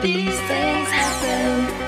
These things happen.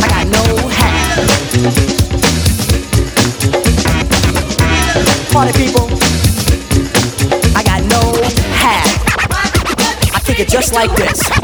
I got no hat. Party people, I got no hat. I kick it just like this.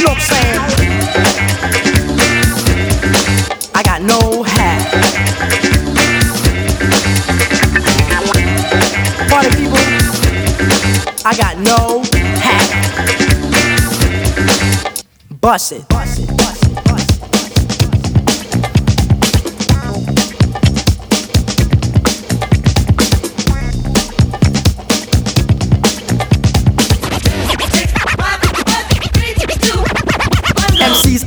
You know I'm saying? I got no hat. Party people, I got no hat. Bust it. Bust it. Bust it.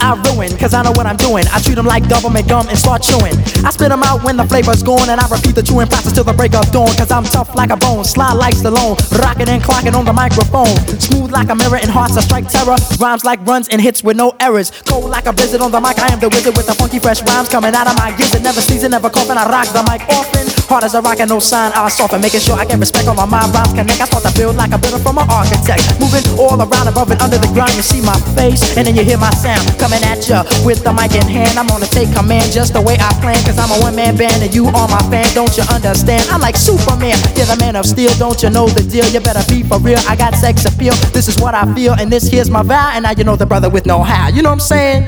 I ruin, cause I know what I'm doing. I treat them like government gum and start chewing. I spit them out when the flavor's gone, and I repeat the chewing process till the break of dawn. Cause I'm tough like a bone, sly like Stallone, rocking and clocking on the microphone. Smooth like a mirror and hearts that strike terror. Rhymes like runs and hits with no errors. Cold like a blizzard on the mic, I am the wizard with the funky fresh rhymes coming out of my gizzard. Never season, never coughing, I rock the mic often. Hard as a rock and no sign, I soften, making sure I get respect on my mind. Rhymes connect, I start to build like a builder from an architect. Moving all around above and under the ground, you see my face, and then you hear my sound coming at ya with the mic in hand. I'm gonna take command just the way I plan, cause I'm a one man band and you are my fan. Don't you understand? I'm like Superman, you're the man of steel. Don't you know the deal? You better be for real. I got sex appeal. This is what I feel, and this here's my vow. And now you know the brother with know how. You know what I'm saying?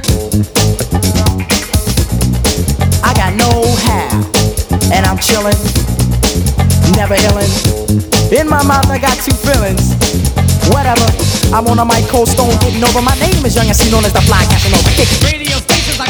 I got know how, and I'm chillin', never illin'. In my mouth, I got two feelings. Whatever, I'm on a mic, cold stone, getting over. My name is Young MC, known as the Fly Casanova. Kick. Radio stations are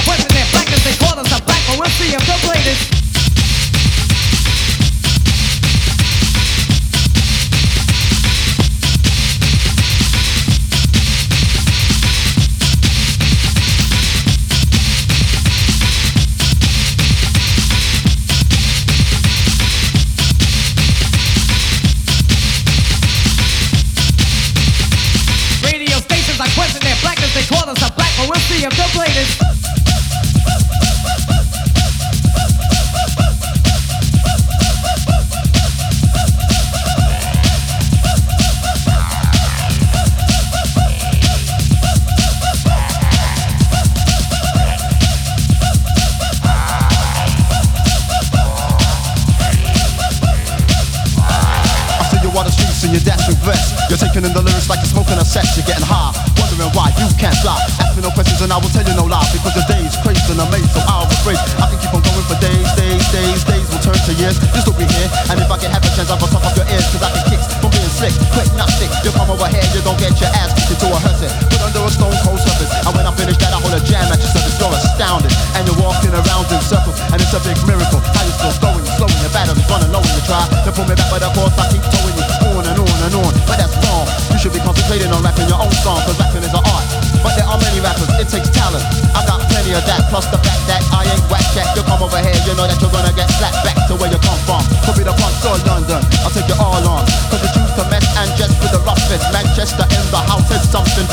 sex. You're getting high, wondering why you can't fly. Ask me no questions and I will tell you no lie. Because the day's crazy and amazed, so I'll afraid. I can keep on going for days, days, days, days will turn to years. Just look me here, and if I can have a chance, I'll top off your ears. Cause I can kicks from being slick, quick, not stick. You come over here, you don't get your ass kicked into a hearse. Put under a stone cold surface. And when I finish that, I hold a jam at your surface. You're astounded, and you're walking around in circles, and it's a big miracle. How you still going, slowing your batteries, running low, and you try to pull me back, but of course I song, cause rapping is an art. But there are many rappers, it takes talent. I got plenty of that, plus the fact that I ain't whack jack. You come over here, you know that you're gonna get slapped back to where you come from. Could be the Bronx or London, I'll take you all on. Cause the truth to mess and just with the roughest. Manchester in the house is something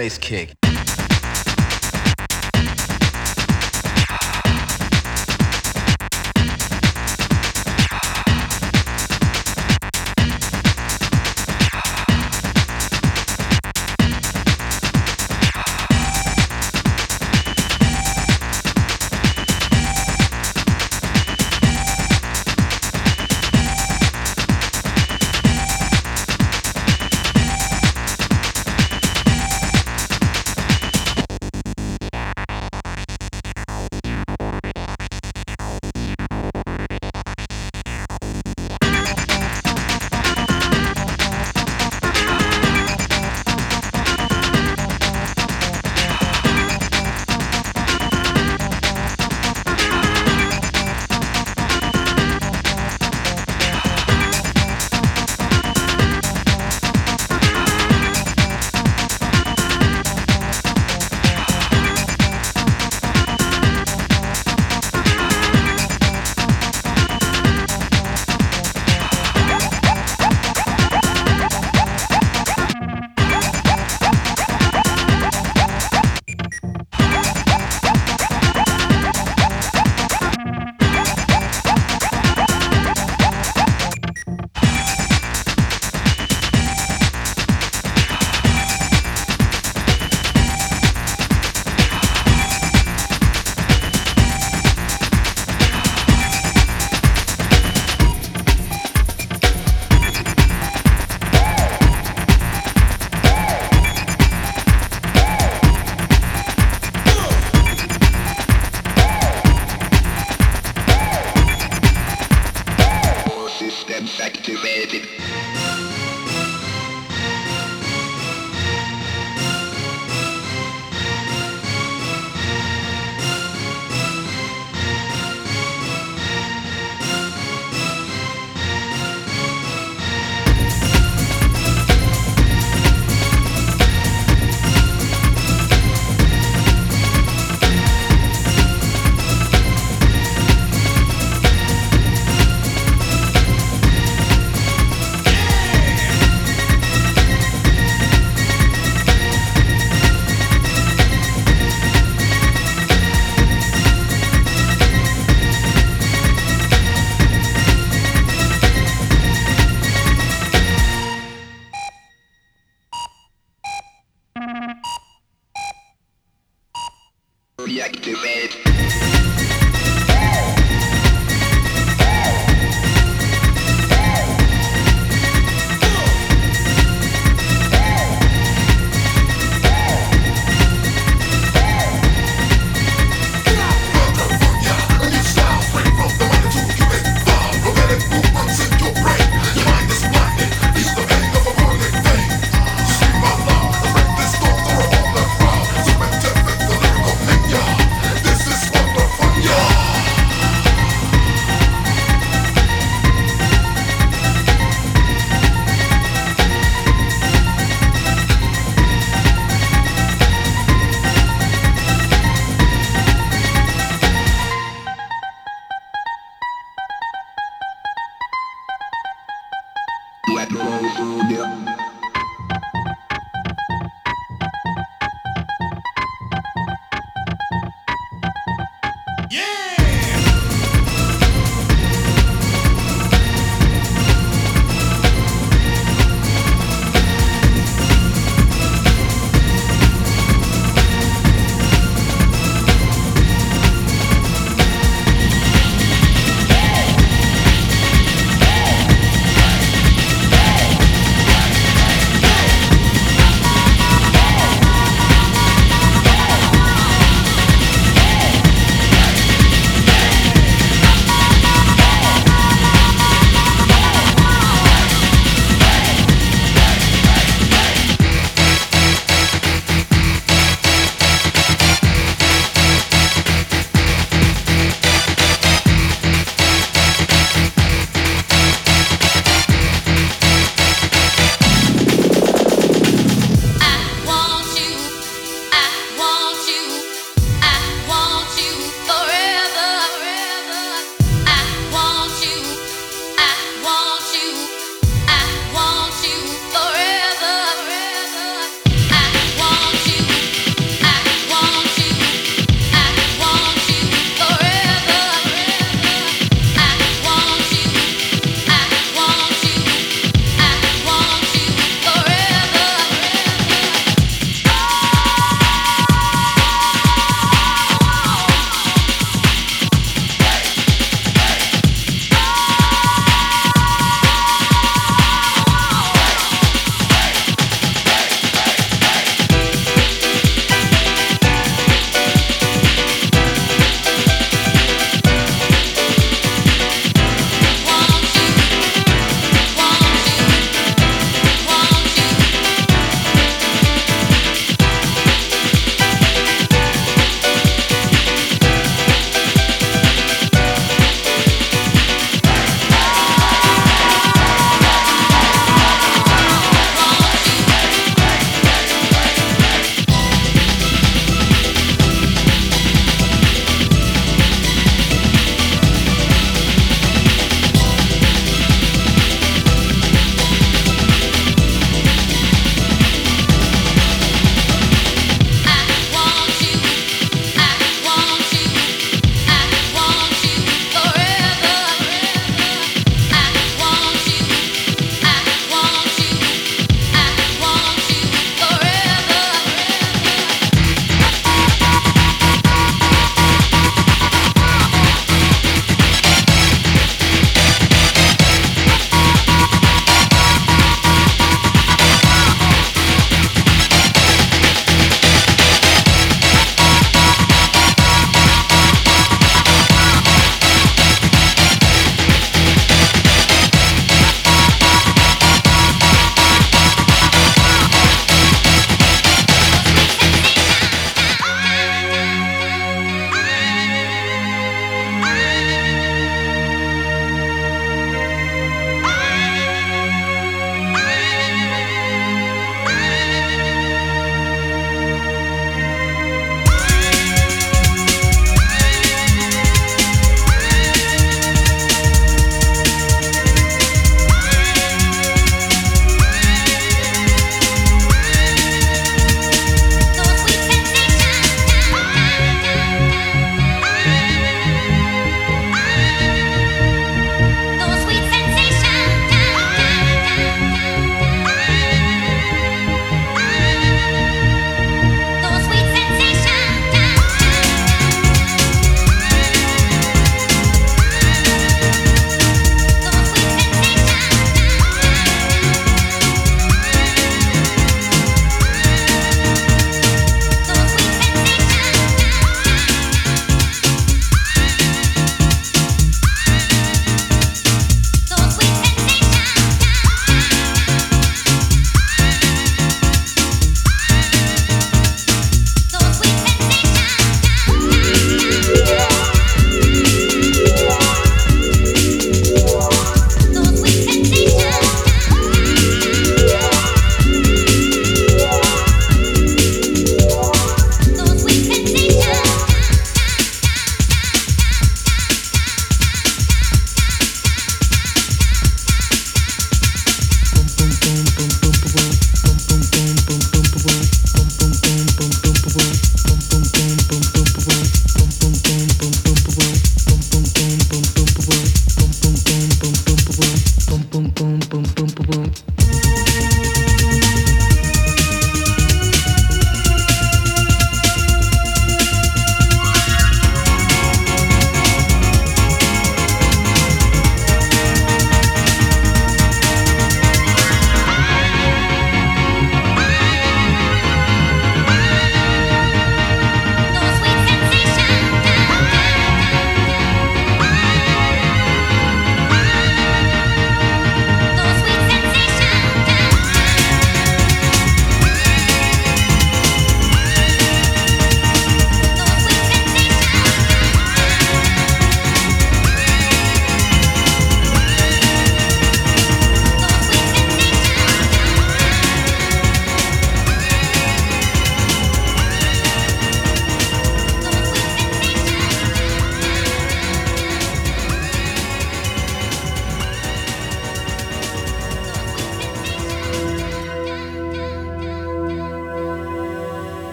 bass kick.